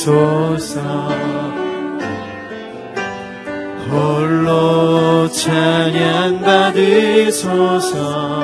받으소서. 홀로 찬양 받으소서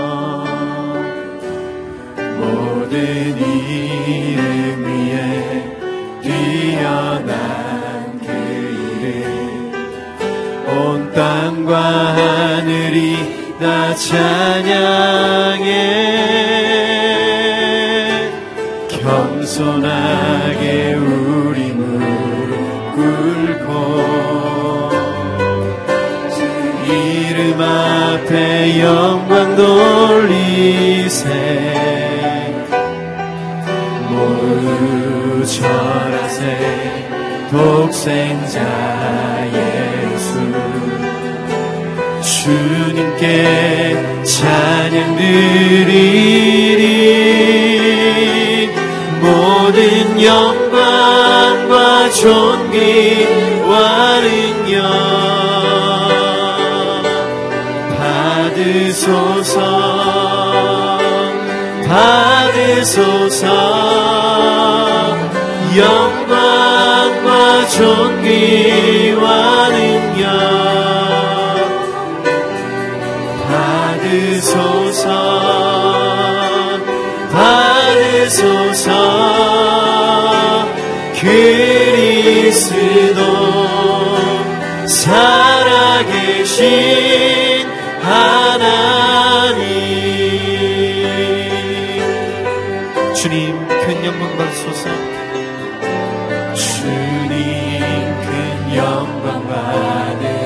주님 큰 영광 받으소서. 주님 큰 영광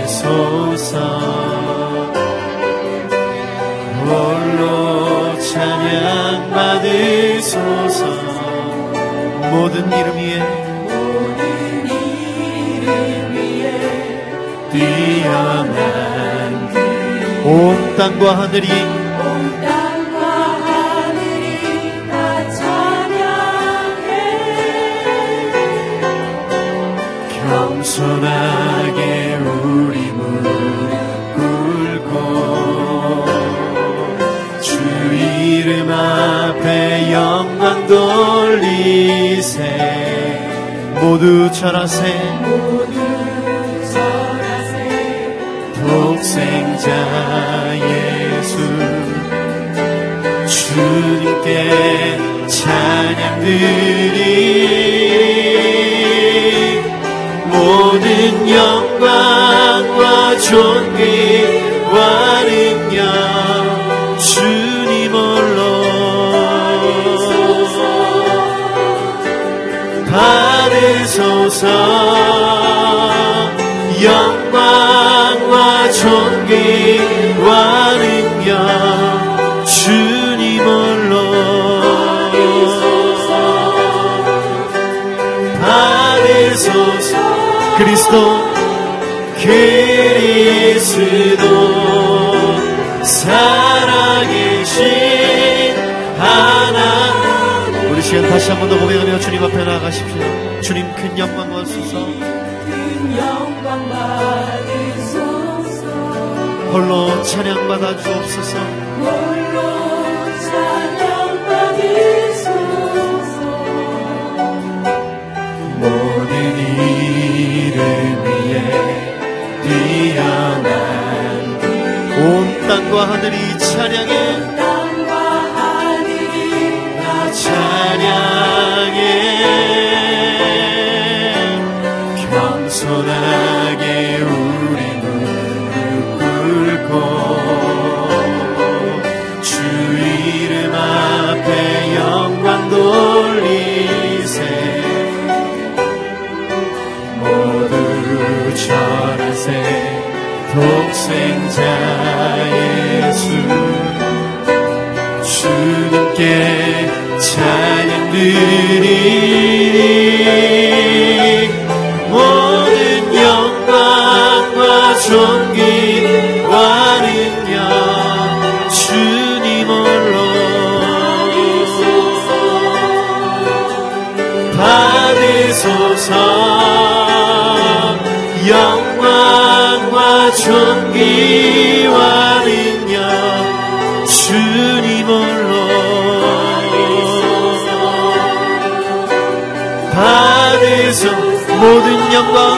받으소서. 홀로 찬양 받으소서. 모든 이름 위에 뛰어난 온 땅과 하늘이 돌리세. 모두 절하세. 독생자 예수 주님께 찬양 드리. 모든 영광과 존귀와 받으소서. 영광과 존귀와 능력 주님 홀로. 받으소서. 그리스도. 그리스도 다시 한 번 더 고백하며 주님 앞에 나아가십시오. 주님 큰 영광 받소서. 큰 영광 받으소서. 홀로 찬양 받아 주옵소서. 홀로 찬양 받으소서. 모든 이름 위에 뛰어난 온 땅과 하늘이 찬양해 찬양 드리 모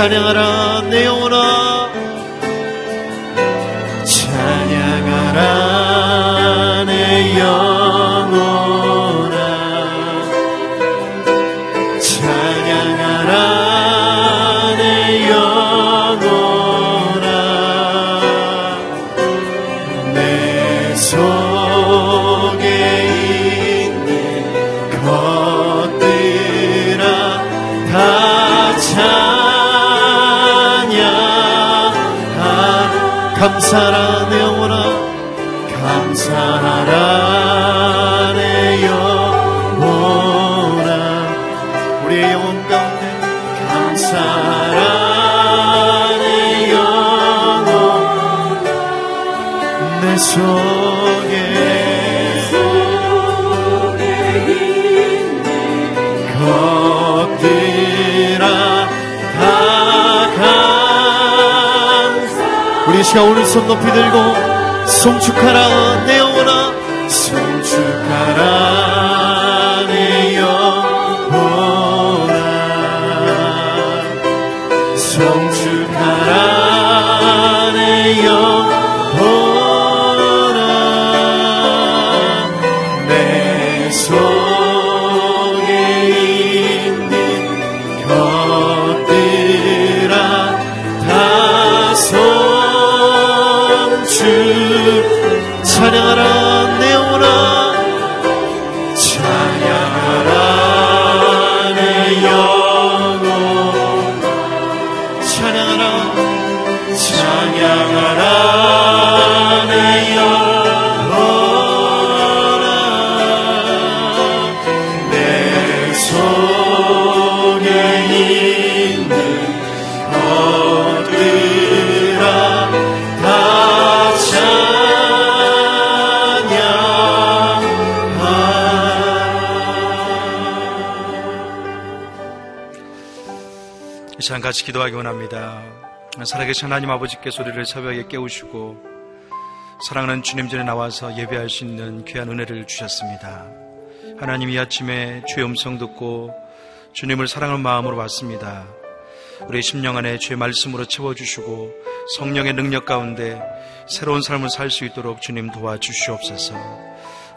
찬양하라 시간 오늘 손 높이 들고 송축하라. 내 간 같이 기도하기 원합니다. 살아계신 하나님 아버지께 소리를 새벽에 깨우시고 사랑하는 주님 전에 나와서 예배할 수 있는 귀한 은혜를 주셨습니다. 하나님 이 아침에 주의 음성 듣고 주님을 사랑하는 마음으로 왔습니다. 우리 심령 안에 주의 말씀으로 채워주시고 성령의 능력 가운데 새로운 삶을 살 수 있도록 주님 도와주시옵소서.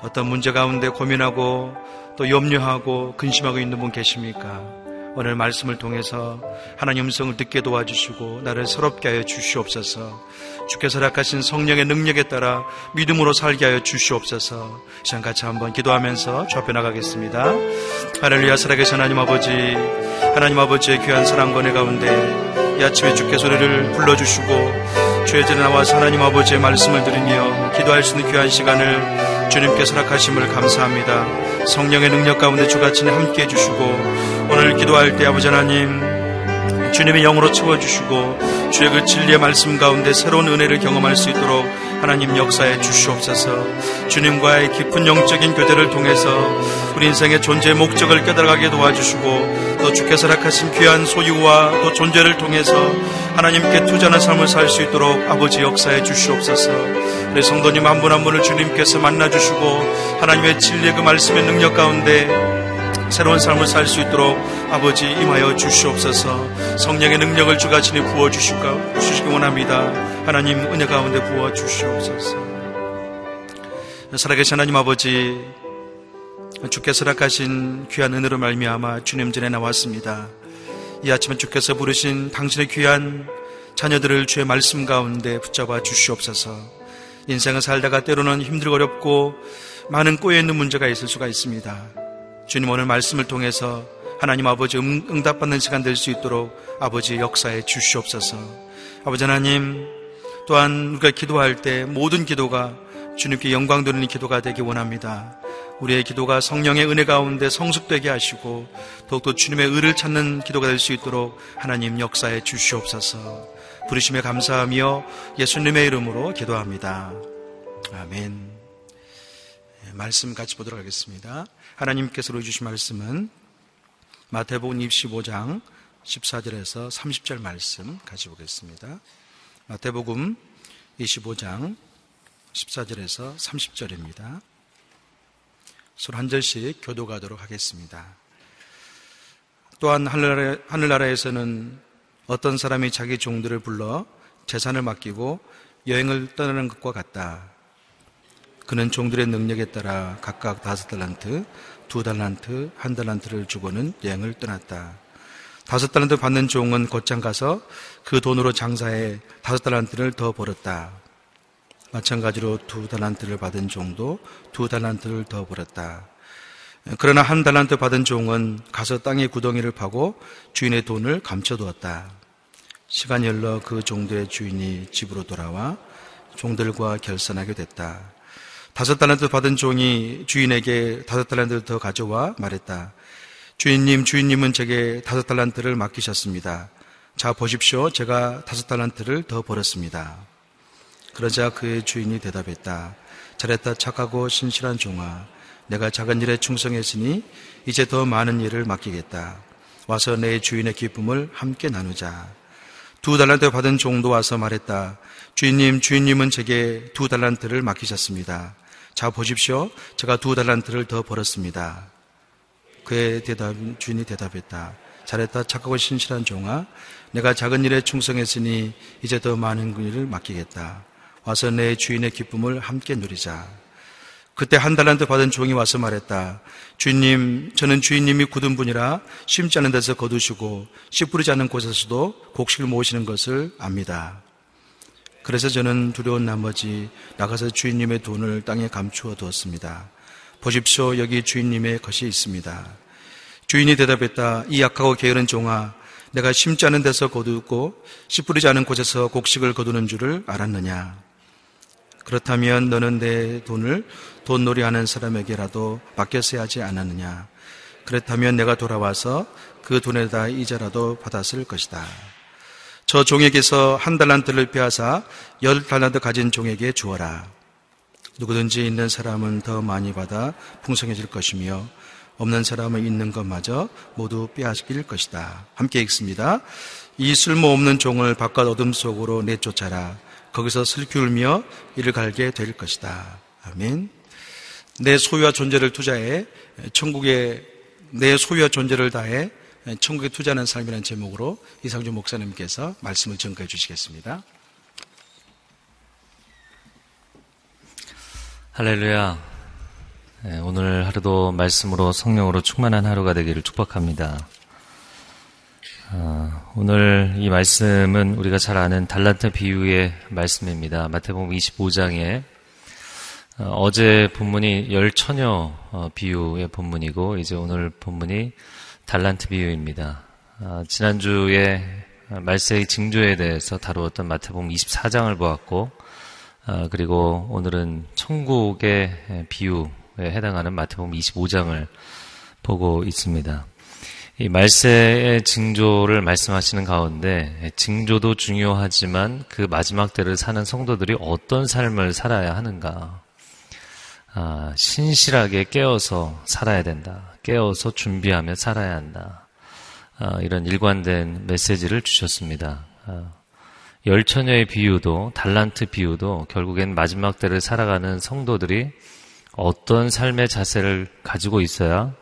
어떤 문제 가운데 고민하고 또 염려하고 근심하고 있는 분 계십니까? 오늘 말씀을 통해서 하나님 음성을 듣게 도와주시고 나를 새롭게 하여 주시옵소서. 주께서 허락하신 성령의 능력에 따라 믿음으로 살게 하여 주시옵소서. 시간 같이 한번 기도하면서 주 앞에 나가겠습니다. 할렐루야 살아계신 하나님 아버지 하나님 아버지의 귀한 사랑 권의 가운데 이 아침에 주께서 우리를 불러주시고 전에 나와서 하나님 아버지의 말씀을 들으며 기도할 수 있는 귀한 시간을 주님께서 허락하심을 감사합니다. 성령의 능력 가운데 주같이 함께 해주시고 오늘 기도할 때 아버지 하나님 주님의 영으로 채워주시고 주의 그 진리의 말씀 가운데 새로운 은혜를 경험할 수 있도록 하나님 역사에 주시옵소서. 주님과의 깊은 영적인 교제를 통해서 우리 인생의 존재의 목적을 깨달아가게 도와주시고 또 주께서 락하신 귀한 소유와 또 존재를 통해서 하나님께 투자하는 삶을 살 수 있도록 아버지 역사에 주시옵소서. 우리 성도님 한 분한 분을 주님께서 만나주시고 하나님의 진리의 그 말씀의 능력 가운데 새로운 삶을 살 수 있도록 아버지 임하여 주시옵소서. 성령의 능력을 주가 지니 부어주시고 주시기 원합니다. 하나님 은혜 가운데 부어주시옵소서. 살아계신 하나님 아버지 주께서 락하신 귀한 은혜로 말미암아 주님 전에 나왔습니다. 이 아침에 주께서 부르신 당신의 귀한 자녀들을 주의 말씀 가운데 붙잡아 주시옵소서. 인생을 살다가 때로는 힘들고 어렵고 많은 꼬여 있는 문제가 있을 수가 있습니다 주님 오늘 말씀을 통해서 하나님 아버지 응, 응답받는 시간 될 수 있도록 아버지 역사에 주시옵소서. 아버지 하나님 또한 우리가 기도할 때 모든 기도가 주님께 영광 돌리는 기도가 되기 원합니다. 우리의 기도가 성령의 은혜 가운데 성숙되게 하시고 더욱더 주님의 의를 찾는 기도가 될 수 있도록 하나님 역사에 주시옵소서. 부르심에 감사하며 예수님의 이름으로 기도합니다. 아멘. 예, 말씀 같이 보도록 하겠습니다. 하나님께서 주신 말씀은 마태복음 25장 14절에서 30절 말씀 같이 보겠습니다. 마태복음 25장 14절에서 30절입니다. 서로 한 절씩 교도가도록 하겠습니다. 또한 하늘나라, 하늘나라에서는 어떤 사람이 자기 종들을 불러 재산을 맡기고 여행을 떠나는 것과 같다. 그는 종들의 능력에 따라 각각 다섯 달란트, 두 달란트, 한 달란트를 주고는 여행을 떠났다. 다섯 달란트 받는 종은 곧장 가서 그 돈으로 장사해 다섯 달란트를 더 벌었다. 마찬가지로 두 달란트를 받은 종도 두 달란트를 더 벌었다. 그러나 한 달란트 받은 종은 가서 땅의 구덩이를 파고 주인의 돈을 감춰두었다. 시간이 흘러 그 종들의 주인이 집으로 돌아와 종들과 결산하게 됐다. 다섯 달란트 받은 종이 주인에게 다섯 달란트를 더 가져와 말했다. 주인님, 주인님은 제게 다섯 달란트를 맡기셨습니다. 자, 보십시오. 제가 다섯 달란트를 더 벌었습니다. 그러자 그의 주인이 대답했다. 잘했다 착하고 신실한 종아. 내가 작은 일에 충성했으니 이제 더 많은 일을 맡기겠다. 와서 내 주인의 기쁨을 함께 나누자. 두 달란트 받은 종도 와서 말했다. 주인님, 주인님은 제게 두 달란트를 맡기셨습니다. 자, 보십시오. 제가 두 달란트를 더 벌었습니다. 그의 대답, 주인이 대답했다. 잘했다. 착하고 신실한 종아. 내가 작은 일에 충성했으니 이제 더 많은 일을 맡기겠다. 와서 내 주인의 기쁨을 함께 누리자. 그때 한 달란트 받은 종이 와서 말했다. 주인님, 저는 주인님이 굳은 분이라 심지 않은 데서 거두시고 씨 뿌리지 않은 곳에서도 곡식을 모으시는 것을 압니다. 그래서 저는 두려운 나머지 나가서 주인님의 돈을 땅에 감추어 두었습니다. 보십시오. 여기 주인님의 것이 있습니다. 주인이 대답했다. 이 약하고 게으른 종아, 내가 심지 않은 데서 거두고 씨 뿌리지 않은 곳에서 곡식을 거두는 줄을 알았느냐? 그렇다면 너는 내 돈을 돈놀이 하는 사람에게라도 맡겼어야 하지 않았느냐? 그렇다면 내가 돌아와서 그 돈에다 이자라도 받았을 것이다. 저 종에게서 한 달란트를 빼앗아 열 달란트 가진 종에게 주어라. 누구든지 있는 사람은 더 많이 받아 풍성해질 것이며 없는 사람은 있는 것마저 모두 빼앗길 것이다. 함께 읽습니다. 이 쓸모없는 종을 바깥 어둠 속으로 내쫓아라. 거기서 슬기 울며 이를 갈게 될 것이다. 아멘. 내 소유와 존재를 투자해 천국에 내 소유와 존재를 다해 천국에 투자하는 삶이라는 제목으로 이상주 목사님께서 말씀을 전가해 주시겠습니다. 할렐루야. 네, 오늘 하루도 말씀으로 성령으로 충만한 하루가 되기를 축복합니다. 아, 오늘 이 말씀은 우리가 잘 아는 달란트 비유의 말씀입니다. 마태복음 25장에 어, 제 본문이 열처녀 어, 비유의 본문이고 이제 오늘 본문이 달란트 비유입니다. 아, 지난주에 말세의 징조에 대해서 다루었던 마태복음 24장을 보았고 아, 그리고 오늘은 천국의 비유에 해당하는 마태복음 25장을 보고 있습니다. 이 말세의 징조를 말씀하시는 가운데 징조도 중요하지만 그 마지막 때를 사는 성도들이 어떤 삶을 살아야 하는가? 아, 신실하게 깨어서 살아야 된다. 깨어서 준비하며 살아야 한다. 아, 이런 일관된 메시지를 주셨습니다. 아, 열처녀의 비유도 달란트 비유도 결국엔 마지막 때를 살아가는 성도들이 어떤 삶의 자세를 가지고 있어야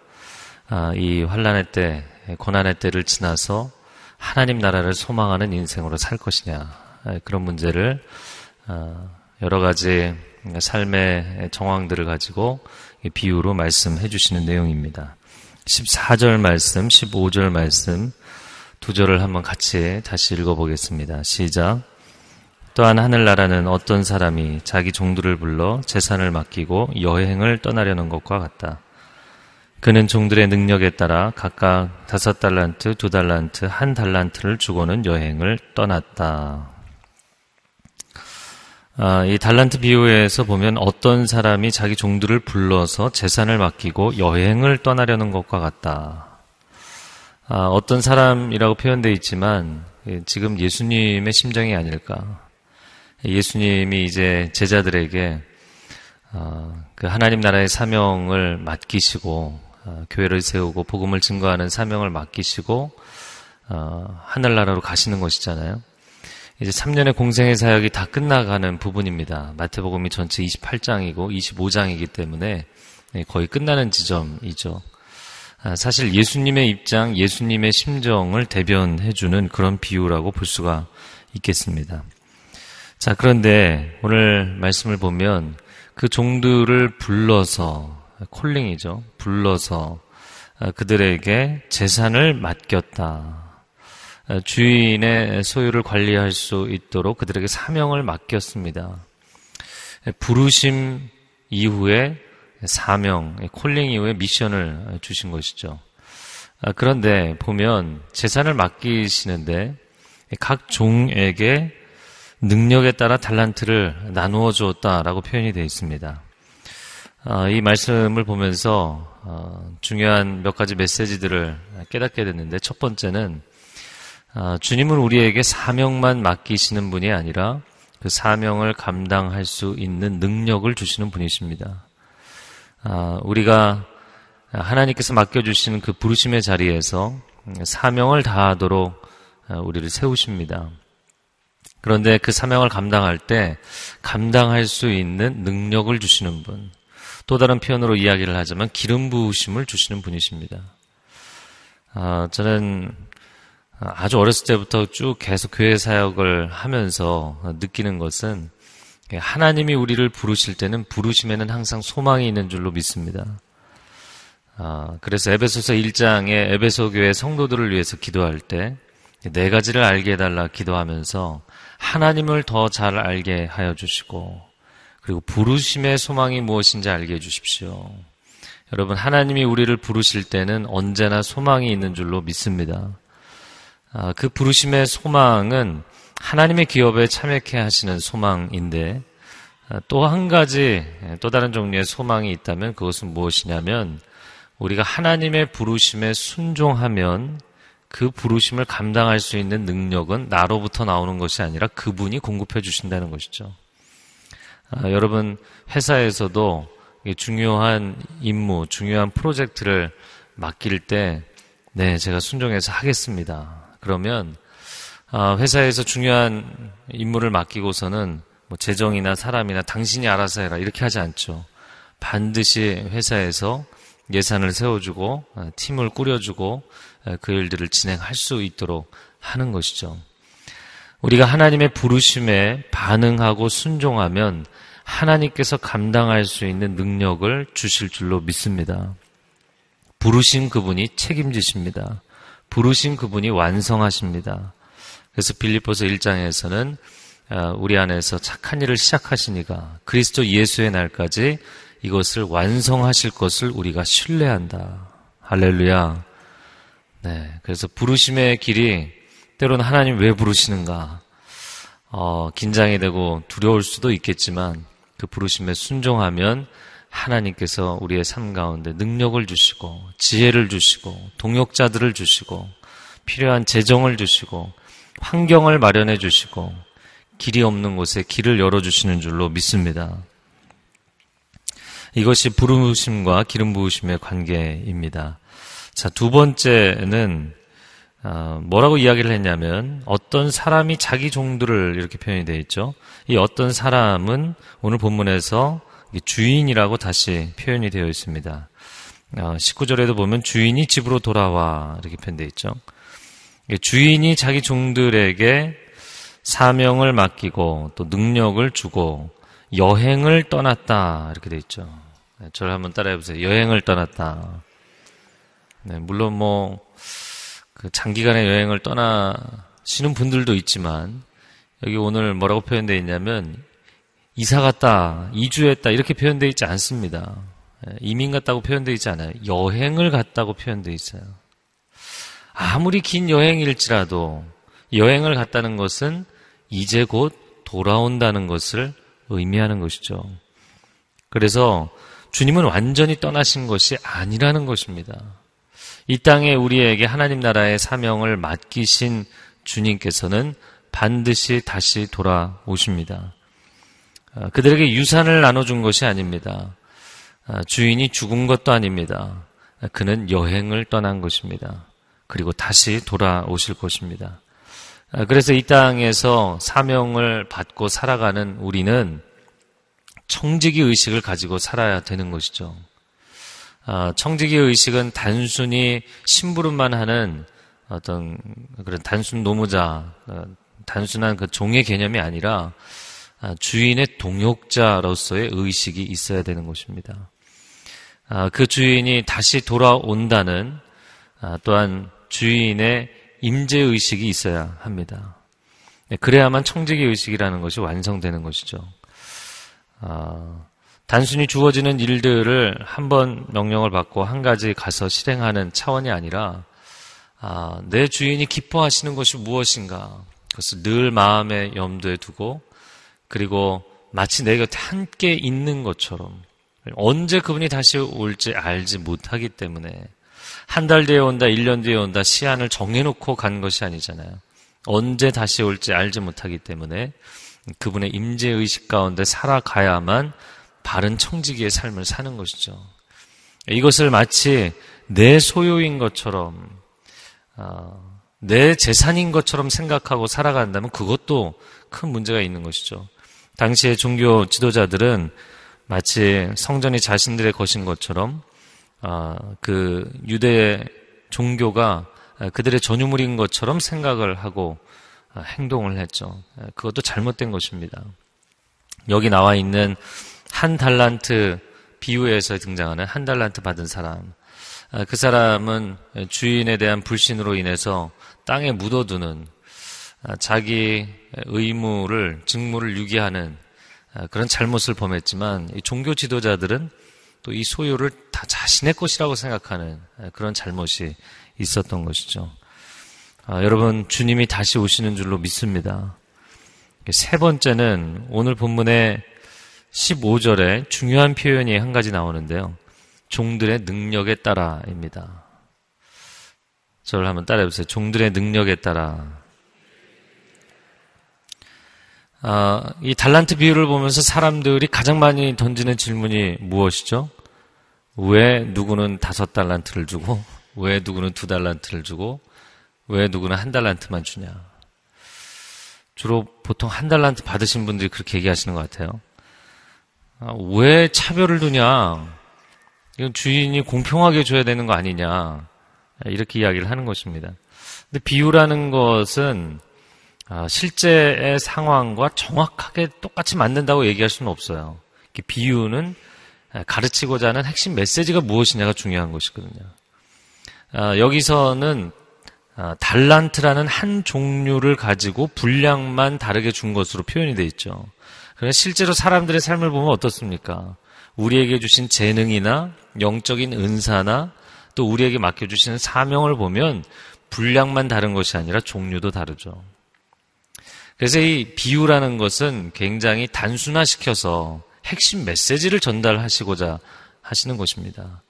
아, 이 환란의 때, 고난의 때를 지나서 하나님 나라를 소망하는 인생으로 살 것이냐 아, 그런 문제를 아, 여러 가지 삶의 정황들을 가지고 비유로 말씀해 주시는 내용입니다. 14절 말씀, 15절 말씀 두 절을 한번 같이 다시 읽어보겠습니다. 시작. 또한 하늘나라는 어떤 사람이 자기 종들을 불러 재산을 맡기고 여행을 떠나려는 것과 같다. 그는 종들의 능력에 따라 각각 다섯 달란트, 두 달란트, 한 달란트를 주고는 여행을 떠났다. 아, 이 달란트 비유에서 보면 어떤 사람이 자기 종들을 불러서 재산을 맡기고 여행을 떠나려는 것과 같다. 아, 어떤 사람이라고 표현되어 있지만 예, 지금 예수님의 심정이 아닐까. 예수님이 이제 제자들에게 어, 그 하나님 나라의 사명을 맡기시고 어, 교회를 세우고 복음을 증거하는 사명을 맡기시고 어, 하늘나라로 가시는 것이잖아요. 이제 3년의 공생의 사역이 다 끝나가는 부분입니다. 마태복음이 전체 28장이고 25장이기 때문에 네, 거의 끝나는 지점이죠. 아, 사실 예수님의 입장, 예수님의 심정을 대변해주는 그런 비유라고 볼 수가 있겠습니다. 자, 그런데 오늘 말씀을 보면 그 종들을 불러서, 콜링이죠. 불러서 아, 그들에게 재산을 맡겼다. 어, 주인의 소유를 관리할 수 있도록 그들에게 사명을 맡겼습니다. 부르심 이후에 사명, 콜링 이후에 미션을 주신 것이죠. 아, 그런데 보면 재산을 맡기시는데 각 종에게 능력에 따라 달란트를 나누어 주었다라고 표현이 되어 있습니다. 아, 이 말씀을 보면서 어, 중요한 몇 가지 메시지들을 깨닫게 됐는데 첫 번째는 아, 주님은 우리에게 사명만 맡기시는 분이 아니라 그 사명을 감당할 수 있는 능력을 주시는 분이십니다. 아, 우리가 하나님께서 맡겨주시는 그 부르심의 자리에서 사명을 다하도록 아, 우리를 세우십니다. 그런데 그 사명을 감당할 때 감당할 수 있는 능력을 주시는 분. 또 다른 표현으로 이야기를 하자면 기름 부으심을 주시는 분이십니다. 저는 아주 어렸을 때부터 쭉 계속 교회 사역을 하면서 느끼는 것은 하나님이 우리를 부르실 때는 부르심에는 항상 소망이 있는 줄로 믿습니다. 아, 그래서 에베소서 1장에 에베소 교회 성도들을 위해서 기도할 때 네 가지를 알게 해달라 기도하면서 하나님을 더 잘 알게 하여 주시고 그리고 부르심의 소망이 무엇인지 알게 해 주십시오. 여러분 하나님이 우리를 부르실 때는 언제나 소망이 있는 줄로 믿습니다. 아, 그 부르심의 소망은 하나님의 기업에 참여케 하시는 소망인데 아, 또한 가지 또 다른 종류의 소망이 있다면 그것은 무엇이냐면 우리가 하나님의 부르심에 순종하면 그 부르심을 감당할 수 있는 능력은 나로부터 나오는 것이 아니라 그분이 공급해 주신다는 것이죠. 아, 여러분 회사에서도 중요한 임무, 중요한 프로젝트를 맡길 때, 네, 제가 순종해서 하겠습니다. 그러면 아, 회사에서 중요한 임무를 맡기고서는 뭐 재정이나 사람이나 당신이 알아서 해라 이렇게 하지 않죠. 반드시 회사에서 예산을 세워주고 아, 팀을 꾸려주고 아, 그 일들을 진행할 수 있도록 하는 것이죠. 우리가 하나님의 부르심에 반응하고 순종하면 하나님께서 감당할 수 있는 능력을 주실 줄로 믿습니다. 부르신 그분이 책임지십니다. 부르신 그분이 완성하십니다. 그래서 빌립보서 1장에서는 어, 우리 안에서 착한 일을 시작하시니까 그리스도 예수의 날까지 이것을 완성하실 것을 우리가 신뢰한다. 할렐루야. 네. 그래서 부르심의 길이 때로는 하나님 왜 부르시는가? 어, 긴장이 되고 두려울 수도 있겠지만 그 부르심에 순종하면 하나님께서 우리의 삶 가운데 능력을 주시고 지혜를 주시고 동역자들을 주시고 필요한 재정을 주시고 환경을 마련해 주시고 길이 없는 곳에 길을 열어 주시는 줄로 믿습니다. 이것이 부르심과 기름 부으심의 관계입니다. 자, 두 번째는 어, 뭐라고 이야기를 했냐면 어떤 사람이 자기 종들을 이렇게 표현이 되어 있죠. 이 어떤 사람은 오늘 본문에서 주인이라고 다시 표현이 되어 있습니다. 19절에도 어, 보면 주인이 집으로 돌아와 이렇게 표현되어 있죠. 주인이 자기 종들에게 사명을 맡기고 또 능력을 주고 여행을 떠났다 이렇게 되어 있죠. 네, 저를 한번 따라해 보세요. 여행을 떠났다. 네, 물론 뭐 그 장기간의 여행을 떠나시는 분들도 있지만 여기 오늘 뭐라고 표현되어 있냐면 이사 갔다, 이주했다 이렇게 표현되어 있지 않습니다. 예, 이민 갔다고 표현되어 있지 않아요. 여행을 갔다고 표현되어 있어요. 아무리 긴 여행일지라도 여행을 갔다는 것은 이제 곧 돌아온다는 것을 의미하는 것이죠. 그래서 주님은 완전히 떠나신 것이 아니라는 것입니다. 이 땅에 우리에게 하나님 나라의 사명을 맡기신 주님께서는 반드시 다시 돌아오십니다. 아, 그들에게 유산을 나눠준 것이 아닙니다. 아, 주인이 죽은 것도 아닙니다. 아, 그는 여행을 떠난 것입니다. 그리고 다시 돌아오실 것입니다. 그래서 이 땅에서 사명을 받고 살아가는 우리는 청지기 의식을 가지고 살아야 되는 것이죠. 청지기 의식은 단순히 심부름만 하는 어떤 그런 단순 노무자, 어, 단순한 그 종의 개념이 아니라 아, 주인의 동역자로서의 의식이 있어야 되는 것입니다. 아, 그 주인이 다시 돌아온다는 아, 또한 주인의 임재 의식이 있어야 합니다. 네, 그래야만 청지기 의식이라는 것이 완성되는 것이죠. 단순히 주어지는 일들을 한 번 명령을 받고 한 가지 가서 실행하는 차원이 아니라 내 주인이 기뻐하시는 것이 무엇인가 그것을 늘 마음의 염두에 두고 그리고 마치 내 곁에 함께 있는 것처럼 언제 그분이 다시 올지 알지 못하기 때문에 한 달 뒤에 온다, 1년 뒤에 온다 시한을 정해놓고 간 것이 아니잖아요. 언제 다시 올지 알지 못하기 때문에 그분의 임재 의식 가운데 살아가야만 바른 청지기의 삶을 사는 것이죠. 이것을 마치 내 소유인 것처럼 어, 내 재산인 것처럼 생각하고 살아간다면 그것도 큰 문제가 있는 것이죠. 당시의 종교 지도자들은 마치 성전이 자신들의 것인 것처럼 어, 그 유대 종교가 그들의 전유물인 것처럼 생각을 하고 어, 행동을 했죠. 그것도 잘못된 것입니다. 여기 나와 있는 한 달란트 비유에서 등장하는 한 달란트 받은 사람. 어, 그 사람은 주인에 대한 불신으로 인해서 땅에 묻어두는 아, 자기 의무를 직무를 유기하는 아, 그런 잘못을 범했지만 종교 지도자들은 또 이 소유를 다 자신의 것이라고 생각하는 아, 그런 잘못이 있었던 것이죠. 아, 여러분 주님이 다시 오시는 줄로 믿습니다. 세 번째는 오늘 본문의 15절에 중요한 표현이 한 가지 나오는데요. 종들의 능력에 따라입니다. 저를 한번 따라해보세요. 종들의 능력에 따라. 아, 이 달란트 비유를 보면서 사람들이 가장 많이 던지는 질문이 무엇이죠? 왜 누구는 다섯 달란트를 주고, 왜 누구는 두 달란트를 주고, 왜 누구는 한 달란트만 주냐? 주로 보통 한 달란트 받으신 분들이 그렇게 얘기하시는 것 같아요. 아, 왜 차별을 두냐? 이건 주인이 공평하게 줘야 되는 거 아니냐? 이렇게 이야기를 하는 것입니다. 근데 비유라는 것은 아, 실제의 상황과 정확하게 똑같이 맞는다고 얘기할 수는 없어요. 비유는 가르치고자 하는 핵심 메시지가 무엇이냐가 중요한 것이거든요. 아, 여기서는 아, 달란트라는 한 종류를 가지고 분량만 다르게 준 것으로 표현이 되어 있죠. 그러나 실제로 사람들의 삶을 보면 어떻습니까? 우리에게 주신 재능이나 영적인 은사나 또 우리에게 맡겨주시는 사명을 보면 분량만 다른 것이 아니라 종류도 다르죠. 그래서 이 비유라는 것은 굉장히 단순화시켜서 핵심 메시지를 전달하시고자 하시는 것입니다.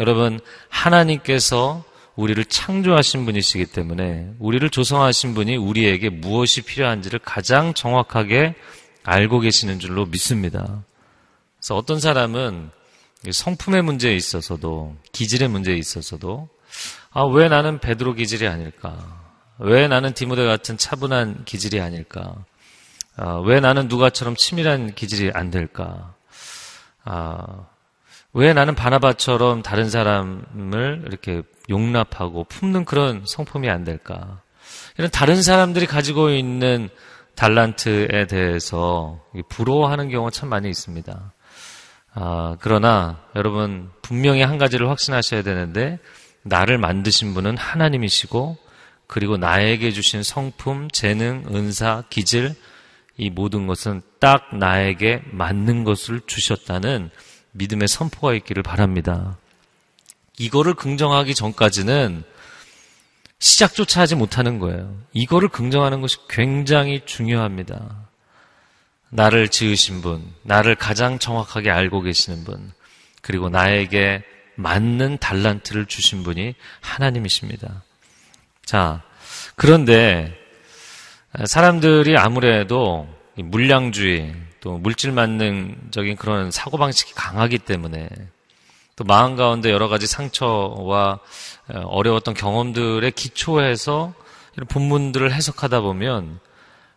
여러분, 하나님께서 우리를 창조하신 분이시기 때문에 우리를 조성하신 분이 우리에게 무엇이 필요한지를 가장 정확하게 알고 계시는 줄로 믿습니다. 그래서 어떤 사람은 성품의 문제에 있어서도 기질의 문제에 있어서도 아, 왜 나는 베드로 기질이 아닐까? 왜 나는 디모데 같은 차분한 기질이 아닐까? 아, 왜 나는 누가처럼 치밀한 기질이 안 될까? 아, 왜 나는 바나바처럼 다른 사람을 이렇게 용납하고 품는 그런 성품이 안 될까? 이런 다른 사람들이 가지고 있는 달란트에 대해서 부러워하는 경우가 참 많이 있습니다. 아, 그러나 여러분 분명히 한 가지를 확신하셔야 되는데 나를 만드신 분은 하나님이시고 그리고 나에게 주신 성품, 재능, 은사, 기질 이 모든 것은 딱 나에게 맞는 것을 주셨다는 믿음의 선포가 있기를 바랍니다. 이거를 긍정하기 전까지는 시작조차 하지 못하는 거예요. 이거를 긍정하는 것이 굉장히 중요합니다. 나를 지으신 분, 나를 가장 정확하게 알고 계시는 분, 그리고 나에게 맞는 달란트를 주신 분이 하나님이십니다. 자, 그런데 사람들이 아무래도 물량주의, 또 물질 만능적인 그런 사고방식이 강하기 때문에 또 마음 가운데 여러 가지 상처와 어려웠던 경험들의 기초에서 이런 본문들을 해석하다 보면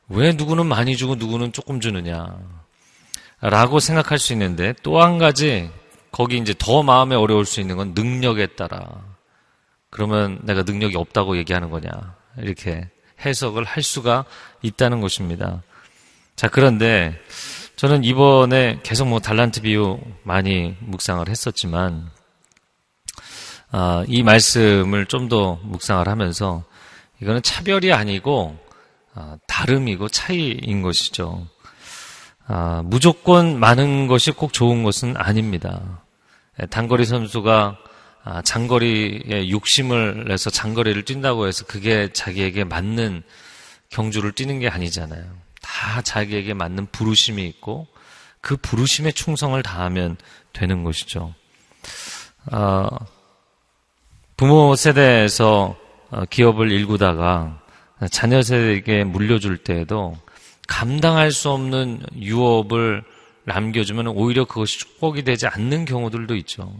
왜 누구는 많이 주고 누구는 조금 주느냐 라고 생각할 수 있는데 또 한 가지 거기 이제 더 마음에 어려울 수 있는 건 능력에 따라 그러면 내가 능력이 없다고 얘기하는 거냐 이렇게 해석을 할 수가 있다는 것입니다. 자 그런데 저는 이번에 계속 뭐 달란트 비유 많이 묵상을 했었지만 아, 이 말씀을 좀 더 묵상을 하면서 이거는 차별이 아니고 아, 다름이고 차이인 것이죠. 아, 무조건 많은 것이 꼭 좋은 것은 아닙니다. 예, 단거리 선수가 아, 장거리에 욕심을 내서 장거리를 뛴다고 해서 그게 자기에게 맞는 경주를 뛰는 게 아니잖아요. 다 자기에게 맞는 부르심이 있고 그 부르심에 충성을 다하면 되는 것이죠. 어, 부모 세대에서 어, 기업을 일구다가 자녀 세대에게 물려줄 때에도 감당할 수 없는 유업을 남겨주면 오히려 그것이 축복이 되지 않는 경우들도 있죠.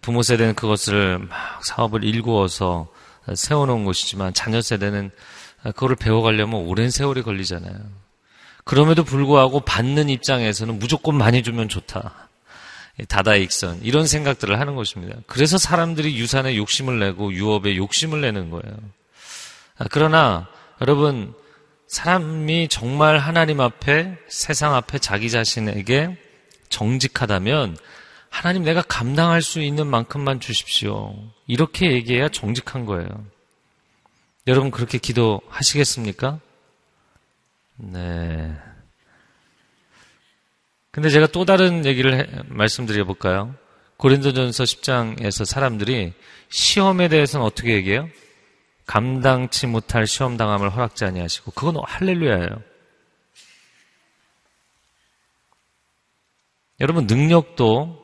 부모 세대는 그것을 막 사업을 일구어서 세워놓은 것이지만 자녀 세대는 그거를 배워가려면 오랜 세월이 걸리잖아요. 그럼에도 불구하고 받는 입장에서는 무조건 많이 주면 좋다. 다다익선 이런 생각들을 하는 것입니다. 그래서 사람들이 유산에 욕심을 내고 유업에 욕심을 내는 거예요. 아, 그러나 여러분 사람이 정말 하나님 앞에 세상 앞에 자기 자신에게 정직하다면 하나님 내가 감당할 수 있는 만큼만 주십시오. 이렇게 얘기해야 정직한 거예요. 여러분 그렇게 기도하시겠습니까? 네. 근데 제가 또 다른 얘기를 해, 말씀드려 볼까요? 고린도전서 10장에서 사람들이 시험에 대해서는 어떻게 얘기해요? 감당치 못할 시험 당함을 허락지 아니하시고 그건 할렐루야예요. 여러분 능력도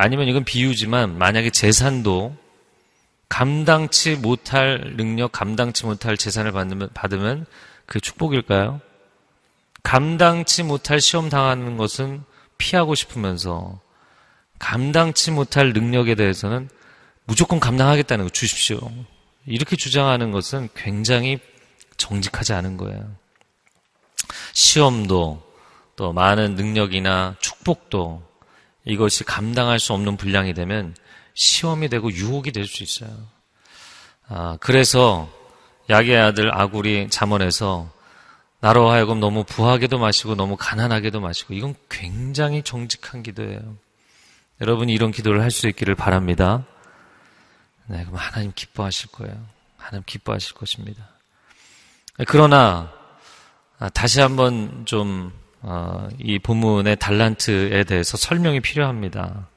아니면 이건 비유지만 만약에 재산도 감당치 못할 능력, 감당치 못할 재산을 받으면, 받으면 그게 축복일까요? 감당치 못할 시험 당하는 것은 피하고 싶으면서 감당치 못할 능력에 대해서는 무조건 감당하겠다는 거 주십시오. 이렇게 주장하는 것은 굉장히 정직하지 않은 거예요. 시험도 또 많은 능력이나 축복도 이것이 감당할 수 없는 분량이 되면 시험이 되고 유혹이 될 수 있어요. 아, 그래서 야의 아들 아굴이 잠언에서 나로 하여금 너무 부하게도 마시고 너무 가난하게도 마시고 이건 굉장히 정직한 기도예요. 여러분이 이런 기도를 할 수 있기를 바랍니다. 네, 그럼 하나님 기뻐하실 거예요. 하나님 기뻐하실 것입니다. 그러나 아, 다시 한번 좀 이 어, 본문의 달란트에 대해서 설명이 필요합니다.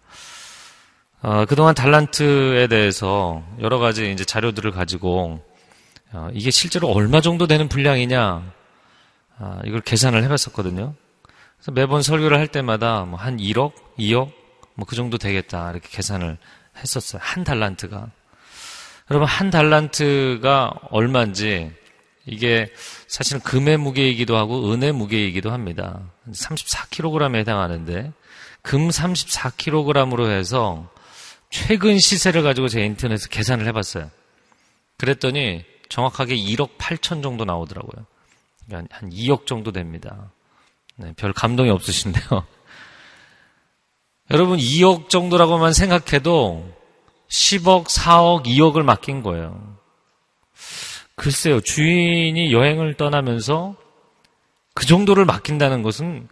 어, 그동안 달란트에 대해서 여러 가지 이제 자료들을 가지고 어, 이게 실제로 얼마 정도 되는 분량이냐 아, 이걸 계산을 해봤었거든요. 그래서 매번 설교를 할 때마다 뭐 한 1억, 2억 뭐 그 정도 되겠다 이렇게 계산을 했었어요. 한 달란트가. 여러분 한 달란트가 얼마인지 이게 사실은 금의 무게이기도 하고 은의 무게이기도 합니다. 34kg에 해당하는데 금 34kg으로 해서 최근 시세를 가지고 제가 인터넷에서 계산을 해봤어요. 그랬더니 정확하게 1억 8천 정도 나오더라고요. 그러니까 한 2억 정도 됩니다. 네, 별 감동이 없으신데요. 여러분 2억 정도라고만 생각해도 10억, 4억, 2억을 맡긴 거예요. 글쎄요, 주인이 여행을 떠나면서 그 정도를 맡긴다는 것은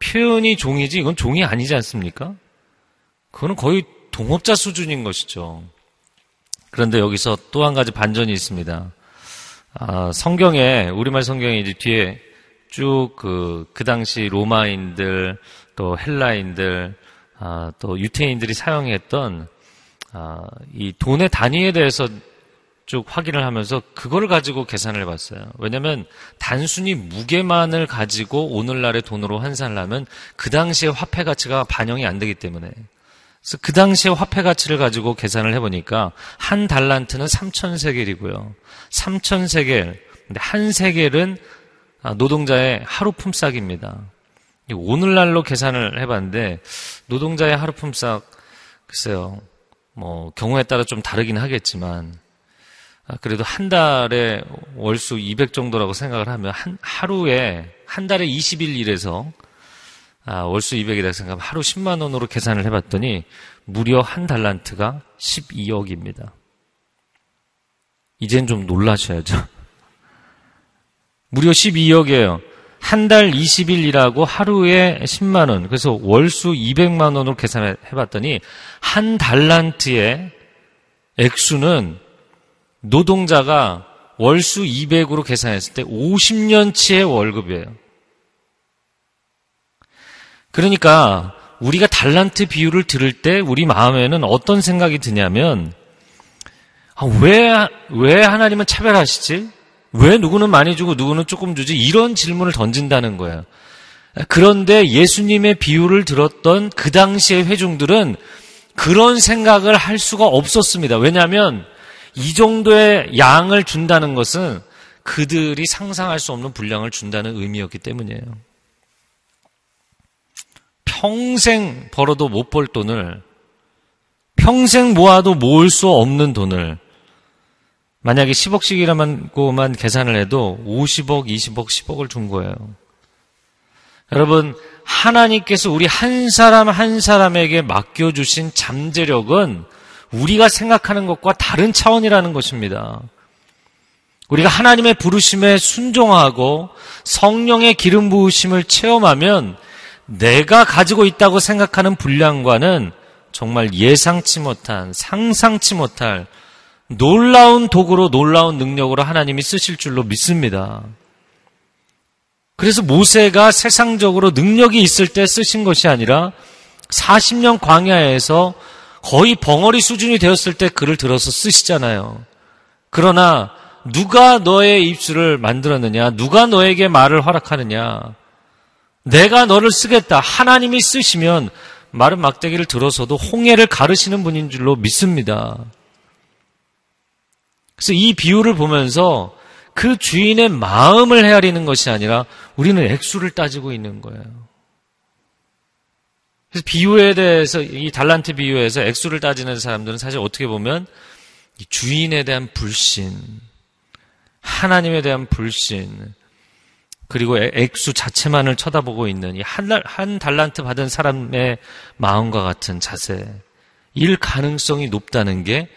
표현이 종이지 이건 종이 아니지 않습니까? 그거는 거의 동업자 수준인 것이죠. 그런데 여기서 또 한 가지 반전이 있습니다. 아, 성경에, 우리말 성경에 이제 뒤에 쭉 그, 그 당시 로마인들, 또 헬라인들, 아, 또 유태인들이 사용했던 아, 이 돈의 단위에 대해서 쭉 확인을 하면서 그걸 가지고 계산을 해봤어요. 왜냐하면 단순히 무게만을 가지고 오늘날의 돈으로 환산을 하면 그 당시의 화폐 가치가 반영이 안 되기 때문에 그래서 그 당시의 화폐 가치를 가지고 계산을 해보니까 한 달란트는 3천 세겔이고요. 3천 세겔, 근데 한 세겔은 아, 노동자의 하루 품삯입니다. 오늘날로 계산을 해봤는데 노동자의 하루 품삯 글쎄요, 뭐 경우에 따라 좀 다르긴 하겠지만 아, 그래도 한 달에 월수 200 정도라고 생각을 하면 한 하루에 한 달에 20일 일해서 아, 월수 200이라고 생각하면 하루 10만 원으로 계산을 해봤더니 무려 한 달란트가 12억입니다. 이젠 좀 놀라셔야죠. 무려 12억이에요. 한 달 20일 일하고 하루에 10만 원. 그래서 월수 200만 원으로 계산을 해봤더니 한 달란트의 액수는 노동자가 월수 200으로 계산했을 때 50년치의 월급이에요. 그러니까 우리가 달란트 비율을 들을 때 우리 마음에는 어떤 생각이 드냐면 아, 왜, 왜 하나님은 차별하시지? 왜 누구는 많이 주고 누구는 조금 주지? 이런 질문을 던진다는 거예요. 그런데 예수님의 비유를 들었던 그 당시의 회중들은 그런 생각을 할 수가 없었습니다. 왜냐하면 이 정도의 양을 준다는 것은 그들이 상상할 수 없는 분량을 준다는 의미였기 때문이에요. 평생 벌어도 못 벌 돈을 평생 모아도 모을 수 없는 돈을 만약에 10억씩이라고만 계산을 해도 50억, 20억, 10억을 준 거예요. 여러분, 하나님께서 우리 한 사람 한 사람에게 맡겨주신 잠재력은 우리가 생각하는 것과 다른 차원이라는 것입니다. 우리가 하나님의 부르심에 순종하고 성령의 기름 부으심을 체험하면 내가 가지고 있다고 생각하는 분량과는 정말 예상치 못한, 상상치 못할 놀라운 도구로 놀라운 능력으로 하나님이 쓰실 줄로 믿습니다. 그래서 모세가 세상적으로 능력이 있을 때 쓰신 것이 아니라 40년 광야에서 거의 벙어리 수준이 되었을 때 글을 들어서 쓰시잖아요. 그러나 누가 너의 입술을 만들었느냐? 누가 너에게 말을 허락하느냐? 내가 너를 쓰겠다. 하나님이 쓰시면 마른 막대기를 들어서도 홍해를 가르시는 분인 줄로 믿습니다. 그래서 이 비유를 보면서 그 주인의 마음을 헤아리는 것이 아니라 우리는 액수를 따지고 있는 거예요. 그래서 비유에 대해서 이 달란트 비유에서 액수를 따지는 사람들은 사실 어떻게 보면 주인에 대한 불신, 하나님에 대한 불신, 그리고 액수 자체만을 쳐다보고 있는 이 한, 한 달란트 받은 사람의 마음과 같은 자세, 일 가능성이 높다는 게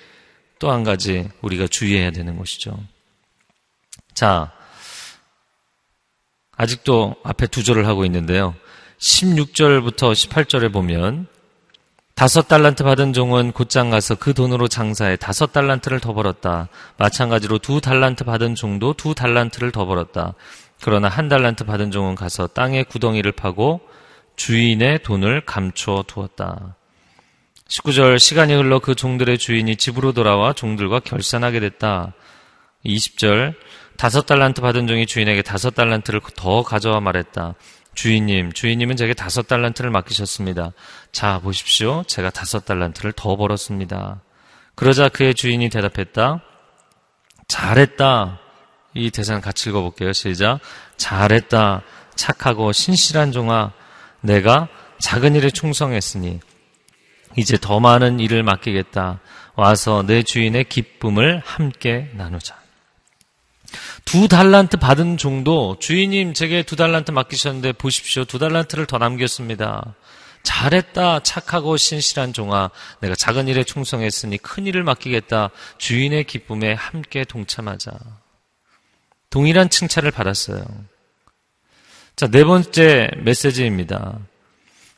또 한 가지 우리가 주의해야 되는 것이죠. 자, 아직도 앞에 두 절을 하고 있는데요. 16절부터 18절에 보면 다섯 달란트 받은 종은 곧장 가서 그 돈으로 장사해 다섯 달란트를 더 벌었다. 마찬가지로 두 달란트 받은 종도 두 달란트를 더 벌었다. 그러나 한 달란트 받은 종은 가서 땅에 구덩이를 파고 주인의 돈을 감춰 두었다. 19절 시간이 흘러 그 종들의 주인이 집으로 돌아와 종들과 결산하게 됐다. 20절 다섯 달란트 받은 종이 주인에게 다섯 달란트를 더 가져와 말했다. 주인님, 주인님은 제게 다섯 달란트를 맡기셨습니다. 자, 보십시오. 제가 다섯 달란트를 더 벌었습니다. 그러자 그의 주인이 대답했다. 잘했다. 이 대사는 같이 읽어볼게요. 시작. 잘했다. 착하고 신실한 종아. 내가 작은 일에 충성했으니 이제 더 많은 일을 맡기겠다. 와서 내 주인의 기쁨을 함께 나누자. 두 달란트 받은 종도 주인님 제게 두 달란트 맡기셨는데 보십시오. 두 달란트를 더 남겼습니다. 잘했다. 착하고 신실한 종아. 내가 작은 일에 충성했으니 큰 일을 맡기겠다. 주인의 기쁨에 함께 동참하자. 동일한 칭찬을 받았어요. 자, 네 번째 메시지입니다.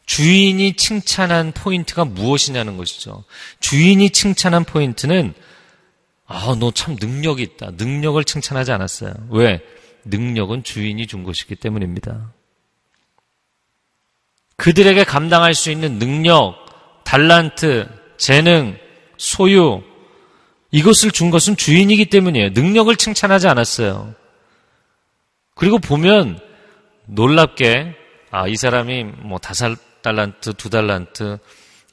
주인이 칭찬한 포인트가 무엇이냐는 것이죠. 주인이 칭찬한 포인트는 아, 너 참 능력이 있다. 능력을 칭찬하지 않았어요. 왜? 능력은 주인이 준 것이기 때문입니다. 그들에게 감당할 수 있는 능력, 달란트, 재능, 소유, 이것을 준 것은 주인이기 때문이에요. 능력을 칭찬하지 않았어요. 그리고 보면 놀랍게, 아, 이 사람이 뭐 다섯 달란트, 두 달란트,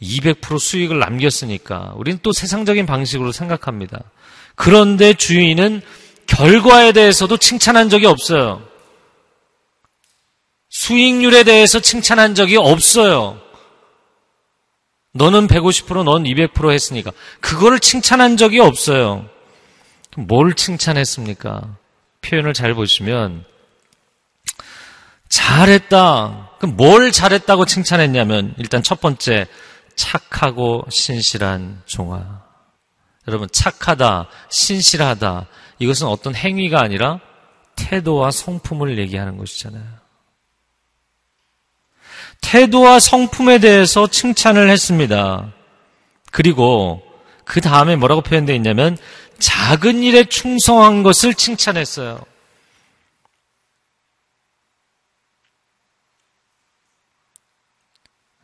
200% 수익을 남겼으니까 우리는 또 세상적인 방식으로 생각합니다. 그런데 주인은 결과에 대해서도 칭찬한 적이 없어요. 수익률에 대해서 칭찬한 적이 없어요. 너는 150%, 넌 200% 했으니까. 그거를 칭찬한 적이 없어요. 뭘 칭찬했습니까? 표현을 잘 보시면, 잘했다. 그럼 뭘 잘했다고 칭찬했냐면, 일단 첫 번째, 착하고 신실한 종아. 여러분, 착하다, 신실하다. 이것은 어떤 행위가 아니라 태도와 성품을 얘기하는 것이잖아요. 태도와 성품에 대해서 칭찬을 했습니다. 그리고 그 다음에 뭐라고 표현되어 있냐면 작은 일에 충성한 것을 칭찬했어요.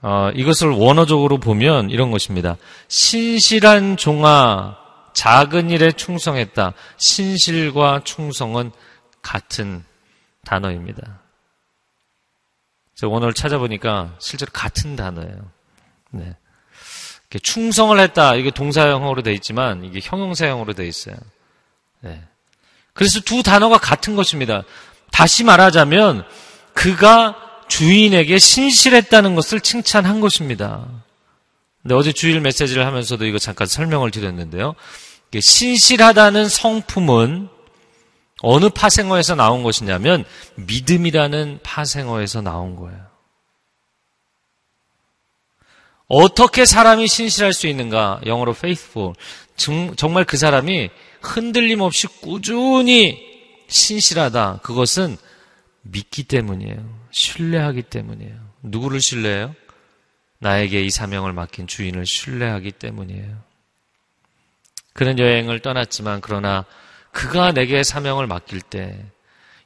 어, 이것을 원어적으로 보면 이런 것입니다. 신실한 종아, 작은 일에 충성했다. 신실과 충성은 같은 단어입니다. 제가 오늘 찾아보니까 실제로 같은 단어예요. 네. 충성을 했다. 이게 동사형으로 되어 있지만 이게 형용사형으로 되어 있어요. 네. 그래서 두 단어가 같은 것입니다. 다시 말하자면 그가 주인에게 신실했다는 것을 칭찬한 것입니다. 근데 어제 주일 메시지를 하면서도 이거 잠깐 설명을 드렸는데요. 신실하다는 성품은 어느 파생어에서 나온 것이냐면 믿음이라는 파생어에서 나온 거예요. 어떻게 사람이 신실할 수 있는가? 영어로 faithful. 정말 그 사람이 흔들림 없이 꾸준히 신실하다. 그것은 믿기 때문이에요. 신뢰하기 때문이에요. 누구를 신뢰해요? 나에게 이 사명을 맡긴 주인을 신뢰하기 때문이에요. 그는 여행을 떠났지만 그러나 그가 내게 사명을 맡길 때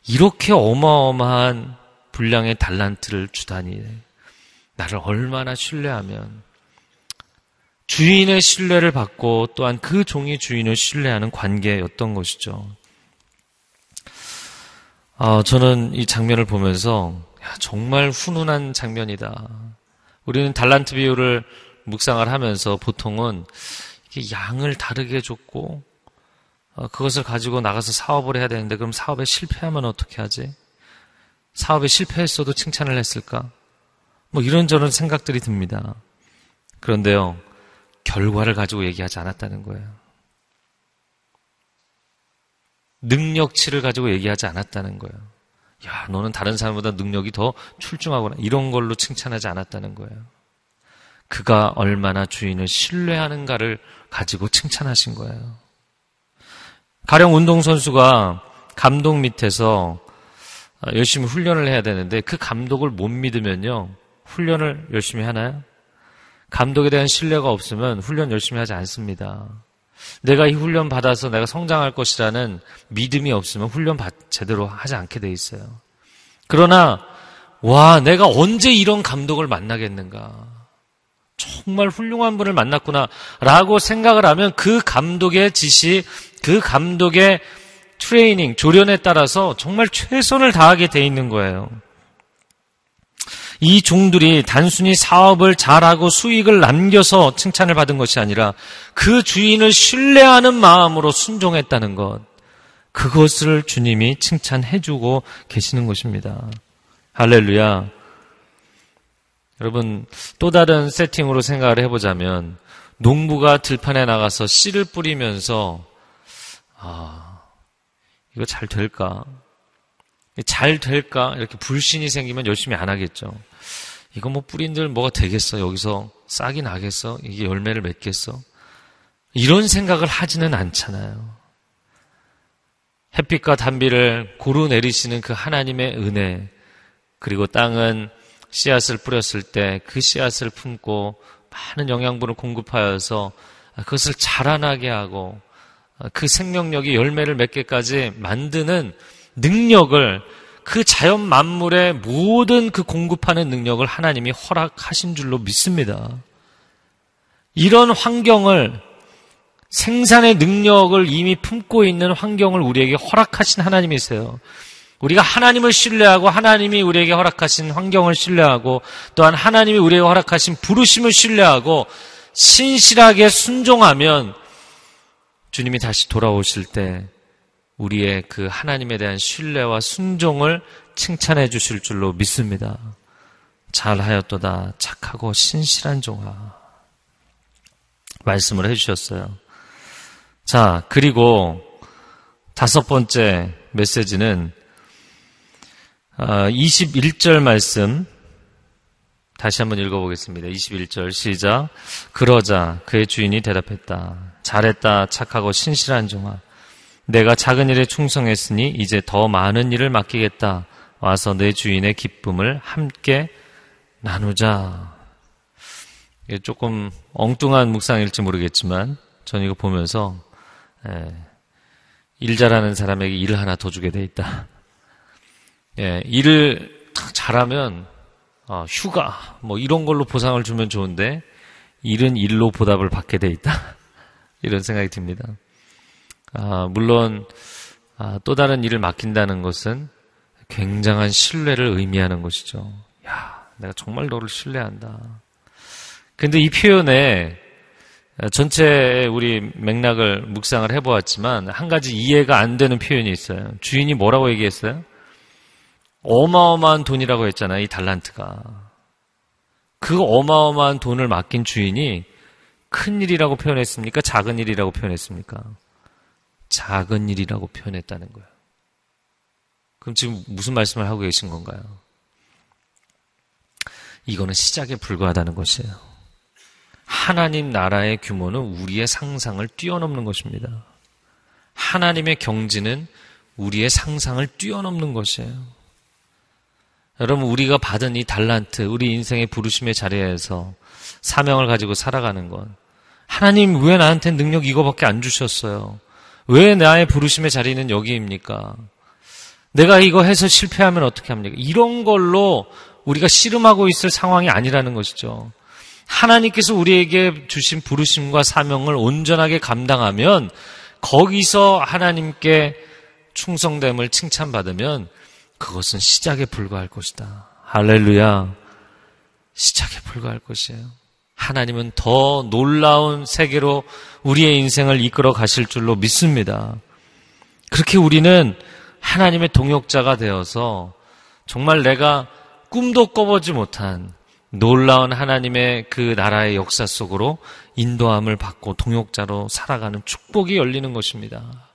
이렇게 어마어마한 분량의 달란트를 주다니 나를 얼마나 신뢰하면 주인의 신뢰를 받고 또한 그 종이 주인을 신뢰하는 관계였던 것이죠. 아, 저는 이 장면을 보면서 야, 정말 훈훈한 장면이다. 우리는 달란트 비율을 묵상을 하면서 보통은 양을 다르게 줬고 어, 그것을 가지고 나가서 사업을 해야 되는데 그럼 사업에 실패하면 어떻게 하지? 사업에 실패했어도 칭찬을 했을까? 뭐 이런저런 생각들이 듭니다. 그런데요, 결과를 가지고 얘기하지 않았다는 거예요. 능력치를 가지고 얘기하지 않았다는 거예요. 야, 너는 다른 사람보다 능력이 더 출중하구나. 이런 걸로 칭찬하지 않았다는 거예요. 그가 얼마나 주인을 신뢰하는가를 가지고 칭찬하신 거예요. 가령 운동선수가 감독 밑에서 열심히 훈련을 해야 되는데 그 감독을 못 믿으면요. 훈련을 열심히 하나요? 감독에 대한 신뢰가 없으면 훈련 열심히 하지 않습니다. 내가 이 훈련 받아서 내가 성장할 것이라는 믿음이 없으면 훈련 받, 제대로 하지 않게 돼 있어요. 그러나 와 내가 언제 이런 감독을 만나겠는가? 정말 훌륭한 분을 만났구나라고 생각을 하면 그 감독의 지시, 그 감독의 트레이닝, 조련에 따라서 정말 최선을 다하게 돼 있는 거예요. 이 종들이 단순히 사업을 잘하고 수익을 남겨서 칭찬을 받은 것이 아니라 그 주인을 신뢰하는 마음으로 순종했다는 것. 그것을 주님이 칭찬해주고 계시는 것입니다. 할렐루야. 여러분, 또 다른 세팅으로 생각을 해보자면, 농부가 들판에 나가서 씨를 뿌리면서, 아, 이거 잘 될까? 잘 될까? 이렇게 불신이 생기면 열심히 안 하겠죠. 이거 뭐 뿌린들 뭐가 되겠어? 여기서 싹이 나겠어? 이게 열매를 맺겠어? 이런 생각을 하지는 않잖아요. 햇빛과 단비를 고루 내리시는 그 하나님의 은혜, 그리고 땅은 씨앗을 뿌렸을 때 그 씨앗을 품고 많은 영양분을 공급하여서 그것을 자라나게 하고 그 생명력이 열매를 맺게까지 만드는 능력을 그 자연 만물의 모든 그 공급하는 능력을 하나님이 허락하신 줄로 믿습니다. 이런 환경을 생산의 능력을 이미 품고 있는 환경을 우리에게 허락하신 하나님이세요. 우리가 하나님을 신뢰하고 하나님이 우리에게 허락하신 환경을 신뢰하고 또한 하나님이 우리에게 허락하신 부르심을 신뢰하고 신실하게 순종하면 주님이 다시 돌아오실 때 우리의 그 하나님에 대한 신뢰와 순종을 칭찬해 주실 줄로 믿습니다. 잘하였도다 착하고 신실한 종아 말씀을 해주셨어요. 자 그리고 다섯 번째 메시지는 21절 아, 말씀 다시 한번 읽어보겠습니다. 21절 시작. 그러자 그의 주인이 대답했다. 잘했다 착하고 신실한 종아. 내가 작은 일에 충성했으니 이제 더 많은 일을 맡기겠다. 와서 내 주인의 기쁨을 함께 나누자. 이게 조금 엉뚱한 묵상일지 모르겠지만 전 이거 보면서 예, 일 잘하는 사람에게 일을 하나 더 주게 돼 있다. 예, 일을 잘하면 어, 휴가 뭐 이런 걸로 보상을 주면 좋은데 일은 일로 보답을 받게 돼 있다. 이런 생각이 듭니다. 아, 물론 아, 또 다른 일을 맡긴다는 것은 굉장한 신뢰를 의미하는 것이죠. 야, 내가 정말 너를 신뢰한다. 근데 이 표현에 전체 우리 맥락을 묵상을 해보았지만 한 가지 이해가 안 되는 표현이 있어요. 주인이 뭐라고 얘기했어요? 어마어마한 돈이라고 했잖아요. 이 달란트가. 그 어마어마한 돈을 맡긴 주인이 큰 일이라고 표현했습니까? 작은 일이라고 표현했습니까? 작은 일이라고 표현했다는 거예요. 그럼 지금 무슨 말씀을 하고 계신 건가요? 이거는 시작에 불과하다는 것이에요. 하나님 나라의 규모는 우리의 상상을 뛰어넘는 것입니다. 하나님의 경지는 우리의 상상을 뛰어넘는 것이에요. 여러분 우리가 받은 이 달란트, 우리 인생의 부르심의 자리에서 사명을 가지고 살아가는 건 하나님 왜 나한테 능력 이거밖에 안 주셨어요? 왜 나의 부르심의 자리는 여기입니까? 내가 이거 해서 실패하면 어떻게 합니까? 이런 걸로 우리가 씨름하고 있을 상황이 아니라는 것이죠. 하나님께서 우리에게 주신 부르심과 사명을 온전하게 감당하면 거기서 하나님께 충성됨을 칭찬받으면 그것은 시작에 불과할 것이다. 할렐루야. 시작에 불과할 것이에요. 하나님은 더 놀라운 세계로 우리의 인생을 이끌어 가실 줄로 믿습니다. 그렇게 우리는 하나님의 동역자가 되어서 정말 내가 꿈도 꿔보지 못한 놀라운 하나님의 그 나라의 역사 속으로 인도함을 받고 동역자로 살아가는 축복이 열리는 것입니다.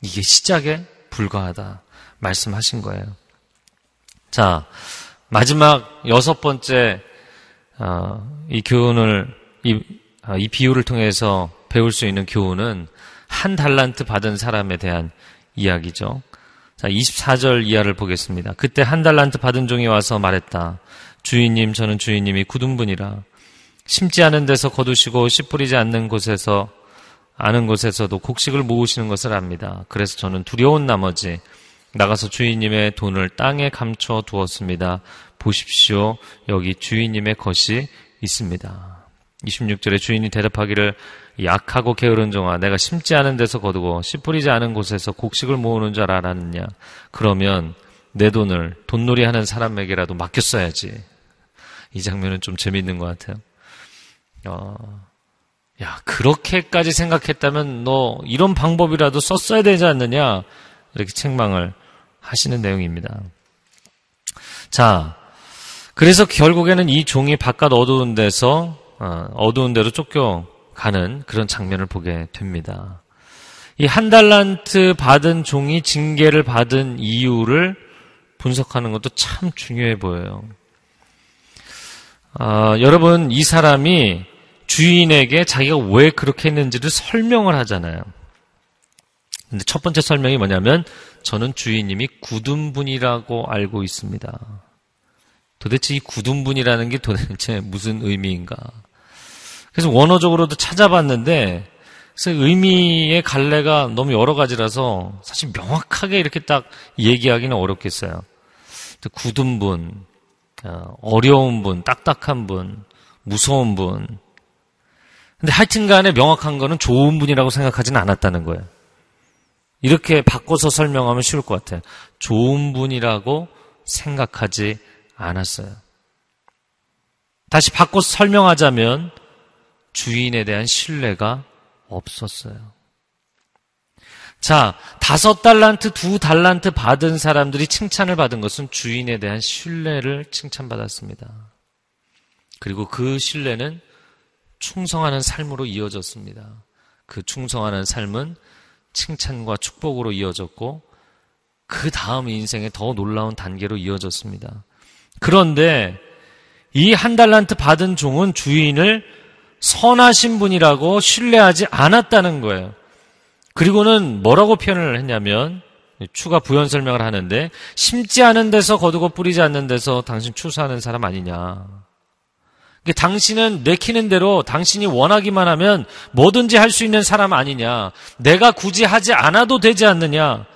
이게 시작에 불과하다 말씀하신 거예요. 자, 마지막 여섯 번째 어, 이 교훈을 이, 어, 이 비유를 통해서 배울 수 있는 교훈은 한 달란트 받은 사람에 대한 이야기죠. 자, 24절 이하를 보겠습니다. 그때 한 달란트 받은 종이 와서 말했다. 주인님, 저는 주인님이 굳은 분이라. 심지 않은 데서 거두시고 씨 뿌리지 않는 곳에서 아는 곳에서도 곡식을 모으시는 것을 압니다. 그래서 저는 두려운 나머지 나가서 주인님의 돈을 땅에 감춰 두었습니다. 보십시오. 여기 주인님의 것이 있습니다. 26절에 주인이 대답하기를 약하고 게으른 종아 내가 심지 않은 데서 거두고 씨 뿌리지 않은 곳에서 곡식을 모으는 줄 알았느냐 그러면 내 돈을 돈놀이 하는 사람에게라도 맡겼어야지 이 장면은 좀 재미있는 것 같아요 어, 야 그렇게까지 생각했다면 너 이런 방법이라도 썼어야 되지 않느냐 이렇게 책망을 하시는 내용입니다. 자, 그래서 결국에는 이 종이 바깥 어두운 데서 어, 어두운 데로 쫓겨가는 그런 장면을 보게 됩니다. 이 한 달란트 받은 종이 징계를 받은 이유를 분석하는 것도 참 중요해 보여요. 아, 여러분, 이 사람이 주인에게 자기가 왜 그렇게 했는지를 설명을 하잖아요. 근데 첫 번째 설명이 뭐냐면 저는 주인님이 굳은 분이라고 알고 있습니다. 도대체 이 굳은 분이라는 게 도대체 무슨 의미인가? 그래서 원어적으로도 찾아봤는데 그래서 의미의 갈래가 너무 여러 가지라서 사실 명확하게 이렇게 딱 얘기하기는 어렵겠어요. 굳은 분, 어, 어려운 분, 딱딱한 분, 무서운 분. 근데 하여튼 간에 명확한 거는 좋은 분이라고 생각하지는 않았다는 거예요. 이렇게 바꿔서 설명하면 쉬울 것 같아요. 좋은 분이라고 생각하지 않았어요. 다시 바꿔서 설명하자면 주인에 대한 신뢰가 없었어요. 자, 다섯 달란트, 두 달란트 받은 사람들이 칭찬을 받은 것은 주인에 대한 신뢰를 칭찬받았습니다. 그리고 그 신뢰는 충성하는 삶으로 이어졌습니다. 그 충성하는 삶은 칭찬과 축복으로 이어졌고 그 다음 인생의 더 놀라운 단계로 이어졌습니다. 그런데 이 한 달란트 받은 종은 주인을 선하신 분이라고 신뢰하지 않았다는 거예요. 그리고는 뭐라고 표현을 했냐면 추가 부연 설명을 하는데 심지 않은 데서 거두고 뿌리지 않는 데서 당신 추수하는 사람 아니냐. 당신은 내키는 대로 당신이 원하기만 하면 뭐든지 할 수 있는 사람 아니냐. 내가 굳이 하지 않아도 되지 않느냐.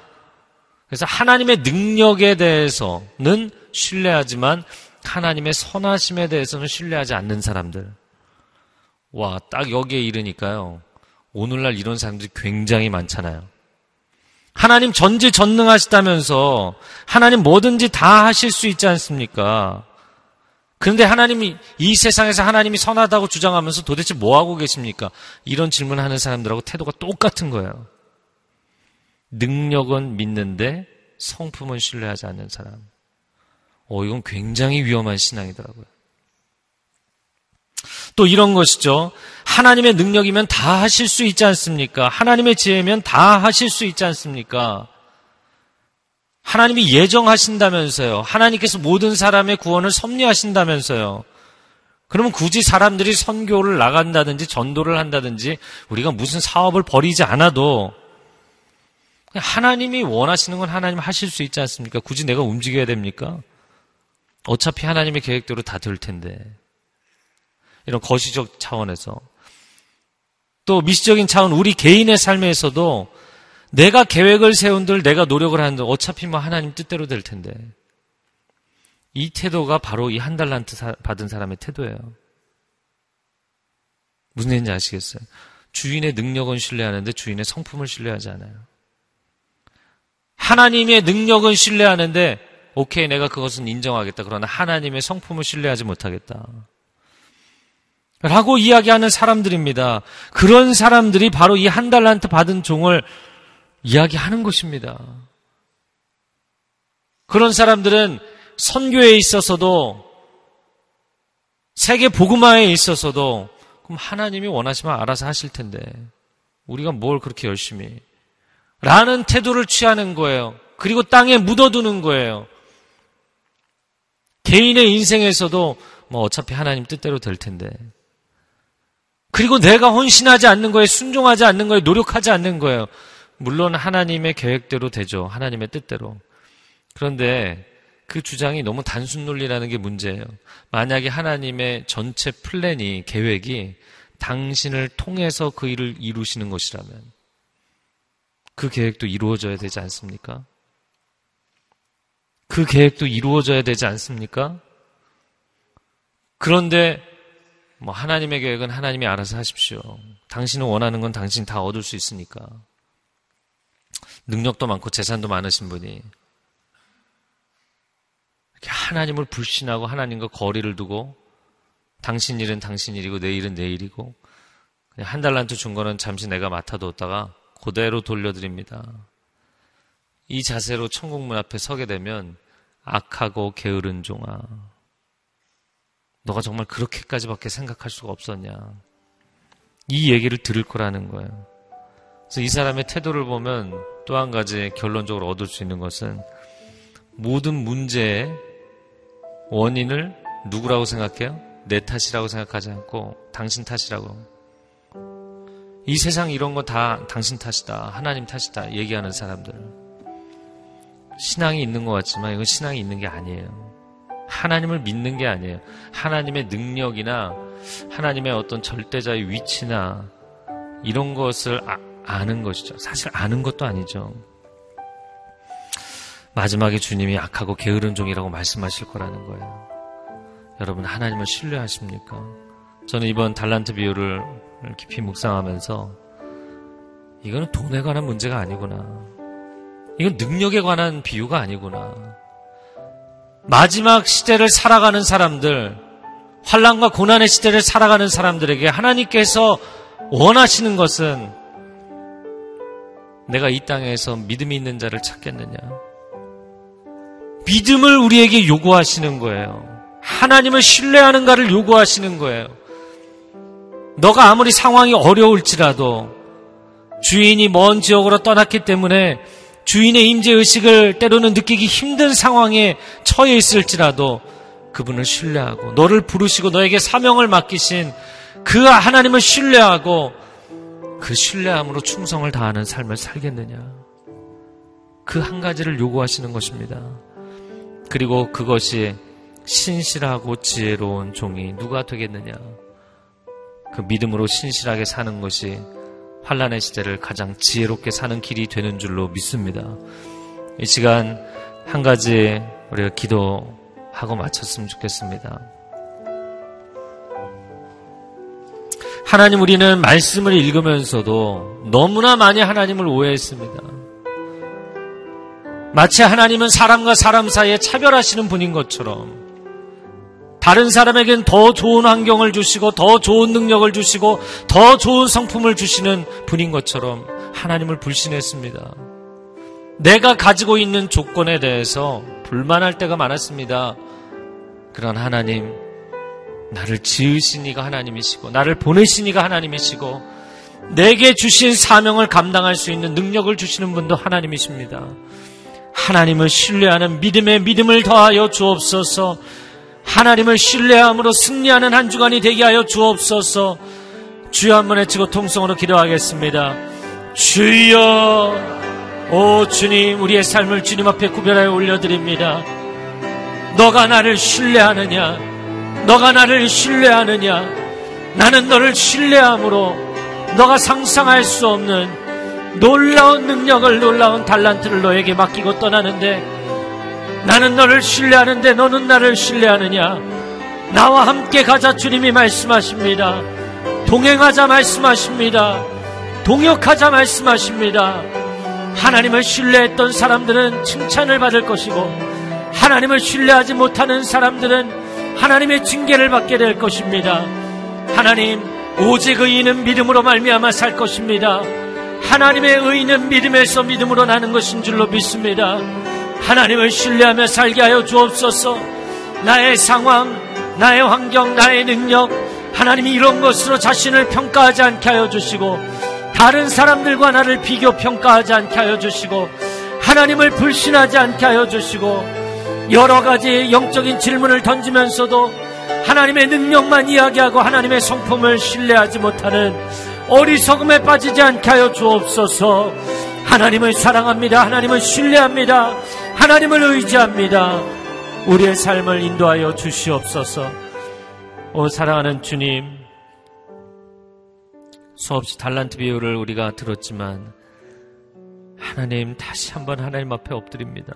그래서 하나님의 능력에 대해서는 신뢰하지만 하나님의 선하심에 대해서는 신뢰하지 않는 사람들. 와, 딱 여기에 이르니까요. 오늘날 이런 사람들이 굉장히 많잖아요. 하나님 전지 전능하시다면서 하나님 뭐든지 다 하실 수 있지 않습니까? 그런데 하나님이 이 세상에서 하나님이 선하다고 주장하면서 도대체 뭐 하고 계십니까? 이런 질문하는 사람들하고 태도가 똑같은 거예요. 능력은 믿는데 성품은 신뢰하지 않는 사람. 어, 이건 굉장히 위험한 신앙이더라고요. 또 이런 것이죠. 하나님의 능력이면 다 하실 수 있지 않습니까? 하나님의 지혜면 다 하실 수 있지 않습니까? 하나님이 예정하신다면서요. 하나님께서 모든 사람의 구원을 섭리하신다면서요. 그러면 굳이 사람들이 선교를 나간다든지 전도를 한다든지 우리가 무슨 사업을 벌이지 않아도 하나님이 원하시는 건 하나님 하실 수 있지 않습니까? 굳이 내가 움직여야 됩니까? 어차피 하나님의 계획대로 다 될 텐데. 이런 거시적 차원에서. 또 미시적인 차원, 우리 개인의 삶에서도 내가 계획을 세운들, 내가 노력을 하는들, 어차피 뭐 하나님 뜻대로 될 텐데. 이 태도가 바로 이 한 달란트 받은 사람의 태도예요. 무슨 얘기인지 아시겠어요? 주인의 능력은 신뢰하는데 주인의 성품을 신뢰하지 않아요. 하나님의 능력은 신뢰하는데 오케이 내가 그것은 인정하겠다. 그러나 하나님의 성품을 신뢰하지 못하겠다. 라고 이야기하는 사람들입니다. 그런 사람들이 바로 이 한 달란트 받은 종을 이야기하는 것입니다. 그런 사람들은 선교에 있어서도 세계 복음화에 있어서도 그럼 하나님이 원하시면 알아서 하실 텐데 우리가 뭘 그렇게 열심히 라는 태도를 취하는 거예요. 그리고 땅에 묻어두는 거예요. 개인의 인생에서도 뭐 어차피 하나님 뜻대로 될 텐데. 그리고 내가 헌신하지 않는 거에 순종하지 않는 거에 노력하지 않는 거예요. 물론 하나님의 계획대로 되죠. 하나님의 뜻대로. 그런데 그 주장이 너무 단순 논리라는 게 문제예요. 만약에 하나님의 전체 플랜이 계획이 당신을 통해서 그 일을 이루시는 것이라면 그 계획도 이루어져야 되지 않습니까? 그 계획도 이루어져야 되지 않습니까? 그런데 뭐 하나님의 계획은 하나님이 알아서 하십시오. 당신은 원하는 건 당신 다 얻을 수 있으니까. 능력도 많고 재산도 많으신 분이 이렇게 하나님을 불신하고 하나님과 거리를 두고 당신 일은 당신 일이고 내 일은 내 일이고 그냥 한 달란트 준 거는 잠시 내가 맡아뒀다가 그대로 돌려드립니다. 이 자세로 천국 문 앞에 서게 되면 악하고 게으른 종아. 너가 정말 그렇게까지밖에 생각할 수가 없었냐. 이 얘기를 들을 거라는 거예요. 그래서 이 사람의 태도를 보면 또 한 가지 결론적으로 얻을 수 있는 것은 모든 문제의 원인을 누구라고 생각해요? 내 탓이라고 생각하지 않고 당신 탓이라고 이 세상 이런 거 다 당신 탓이다. 하나님 탓이다. 얘기하는 사람들. 신앙이 있는 것 같지만 이건 신앙이 있는 게 아니에요. 하나님을 믿는 게 아니에요. 하나님의 능력이나 하나님의 어떤 절대자의 위치나 이런 것을 아, 는 것이죠. 사실 아는 것도 아니죠. 마지막에 주님이 악하고 게으른 종이라고 말씀하실 거라는 거예요. 여러분 하나님을 신뢰하십니까? 저는 이번 달란트 비유를 깊이 묵상하면서 이거는 돈에 관한 문제가 아니구나. 이건 능력에 관한 비유가 아니구나. 마지막 시대를 살아가는 사람들, 환란과 고난의 시대를 살아가는 사람들에게 하나님께서 원하시는 것은 내가 이 땅에서 믿음이 있는 자를 찾겠느냐? 믿음을 우리에게 요구하시는 거예요. 하나님을 신뢰하는가를 요구하시는 거예요. 너가 아무리 상황이 어려울지라도 주인이 먼 지역으로 떠났기 때문에 주인의 임재 의식을 때로는 느끼기 힘든 상황에 처해 있을지라도 그분을 신뢰하고 너를 부르시고 너에게 사명을 맡기신 그 하나님을 신뢰하고 그 신뢰함으로 충성을 다하는 삶을 살겠느냐. 그 한 가지를 요구하시는 것입니다. 그리고 그것이 신실하고 지혜로운 종이 누가 되겠느냐. 그 믿음으로 신실하게 사는 것이 환란의 시대를 가장 지혜롭게 사는 길이 되는 줄로 믿습니다. 이 시간 한 가지 우리가 기도하고 마쳤으면 좋겠습니다. 하나님 우리는 말씀을 읽으면서도 너무나 많이 하나님을 오해했습니다. 마치 하나님은 사람과 사람 사이에 차별하시는 분인 것처럼 다른 사람에겐 더 좋은 환경을 주시고 더 좋은 능력을 주시고 더 좋은 성품을 주시는 분인 것처럼 하나님을 불신했습니다. 내가 가지고 있는 조건에 대해서 불만할 때가 많았습니다. 그런 하나님, 나를 지으신 이가 하나님이시고, 나를 보내신 이가 하나님이시고, 내게 주신 사명을 감당할 수 있는 능력을 주시는 분도 하나님이십니다. 하나님을 신뢰하는 믿음의 믿음을 더하여 주옵소서, 하나님을 신뢰함으로 승리하는 한 주간이 되게 하여 주옵소서. 주여 한 번 외치고 통성으로 기도하겠습니다. 주여, 오 주님, 우리의 삶을 주님 앞에 구별하여 올려드립니다. 너가 나를 신뢰하느냐? 너가 나를 신뢰하느냐? 나는 너를 신뢰함으로 너가 상상할 수 없는 놀라운 능력을 놀라운 달란트를 너에게 맡기고 떠나는데 나는 너를 신뢰하는데 너는 나를 신뢰하느냐? 나와 함께 가자 주님이 말씀하십니다. 동행하자 말씀하십니다. 동역하자 말씀하십니다. 하나님을 신뢰했던 사람들은 칭찬을 받을 것이고 하나님을 신뢰하지 못하는 사람들은 하나님의 징계를 받게 될 것입니다. 하나님 오직 의인은 믿음으로 말미암아 살 것입니다. 하나님의 의인은 믿음에서 믿음으로 나는 것인 줄로 믿습니다. 하나님을 신뢰하며 살게 하여 주옵소서. 나의 상황, 나의 환경, 나의 능력, 하나님이 이런 것으로 자신을 평가하지 않게 하여 주시고, 다른 사람들과 나를 비교 평가하지 않게 하여 주시고, 하나님을 불신하지 않게 하여 주시고, 여러 가지 영적인 질문을 던지면서도 하나님의 능력만 이야기하고 하나님의 성품을 신뢰하지 못하는 어리석음에 빠지지 않게 하여 주옵소서. 하나님을 사랑합니다. 하나님을 신뢰합니다. 하나님을 의지합니다. 우리의 삶을 인도하여 주시옵소서. 오 사랑하는 주님, 수없이 달란트 비유를 우리가 들었지만 하나님 다시 한번 하나님 앞에 엎드립니다.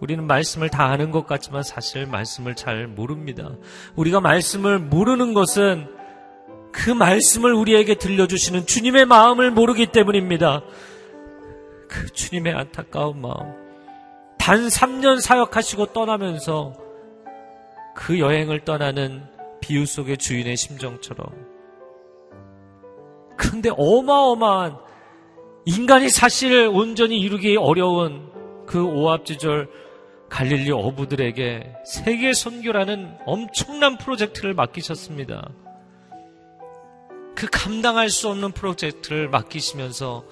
우리는 말씀을 다 아는 것 같지만 사실 말씀을 잘 모릅니다. 우리가 말씀을 모르는 것은 그 말씀을 우리에게 들려주시는 주님의 마음을 모르기 때문입니다. 그 주님의 안타까운 마음. 단 3년 사역하시고 떠나면서 그 여행을 떠나는 비유 속의 주인의 심정처럼. 근데 어마어마한 인간이 사실 온전히 이루기 어려운 그 오합지졸 갈릴리 어부들에게 세계 선교라는 엄청난 프로젝트를 맡기셨습니다. 그 감당할 수 없는 프로젝트를 맡기시면서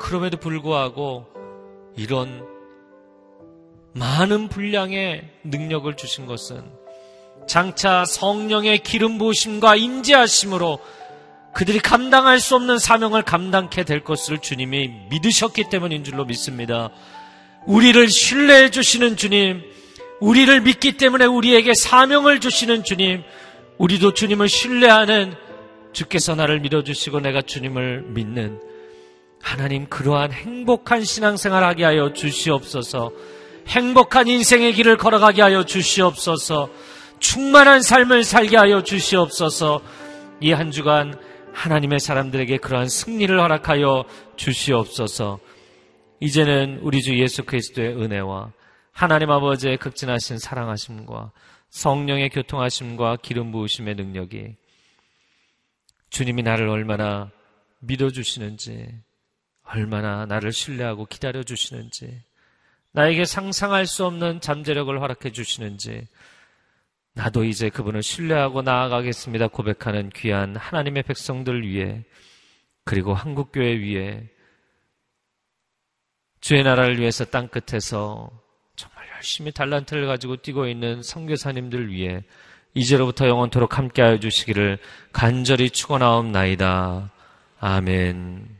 그럼에도 불구하고 이런 많은 분량의 능력을 주신 것은 장차 성령의 기름 부으심과 인지하심으로 그들이 감당할 수 없는 사명을 감당케 될 것을 주님이 믿으셨기 때문인 줄로 믿습니다. 우리를 신뢰해 주시는 주님, 우리를 믿기 때문에 우리에게 사명을 주시는 주님, 우리도 주님을 신뢰하는 주께서 나를 믿어주시고 내가 주님을 믿는 하나님 그러한 행복한 신앙생활 하게 하여 주시옵소서. 행복한 인생의 길을 걸어가게 하여 주시옵소서. 충만한 삶을 살게 하여 주시옵소서. 이 한 주간 하나님의 사람들에게 그러한 승리를 허락하여 주시옵소서. 이제는 우리 주 예수 그리스도의 은혜와 하나님 아버지의 극진하신 사랑하심과 성령의 교통하심과 기름 부으심의 능력이 주님이 나를 얼마나 믿어주시는지, 얼마나 나를 신뢰하고 기다려 주시는지, 나에게 상상할 수 없는 잠재력을 허락해 주시는지, 나도 이제 그분을 신뢰하고 나아가겠습니다. 고백하는 귀한 하나님의 백성들 위해, 그리고 한국교회 위해, 주의 나라를 위해서 땅 끝에서 정말 열심히 달란트를 가지고 뛰고 있는 선교사님들 위해 이제로부터 영원토록 함께하여 주시기를 간절히 축원하옵나이다. 아멘.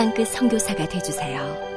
땅끝 성교사가 되주세요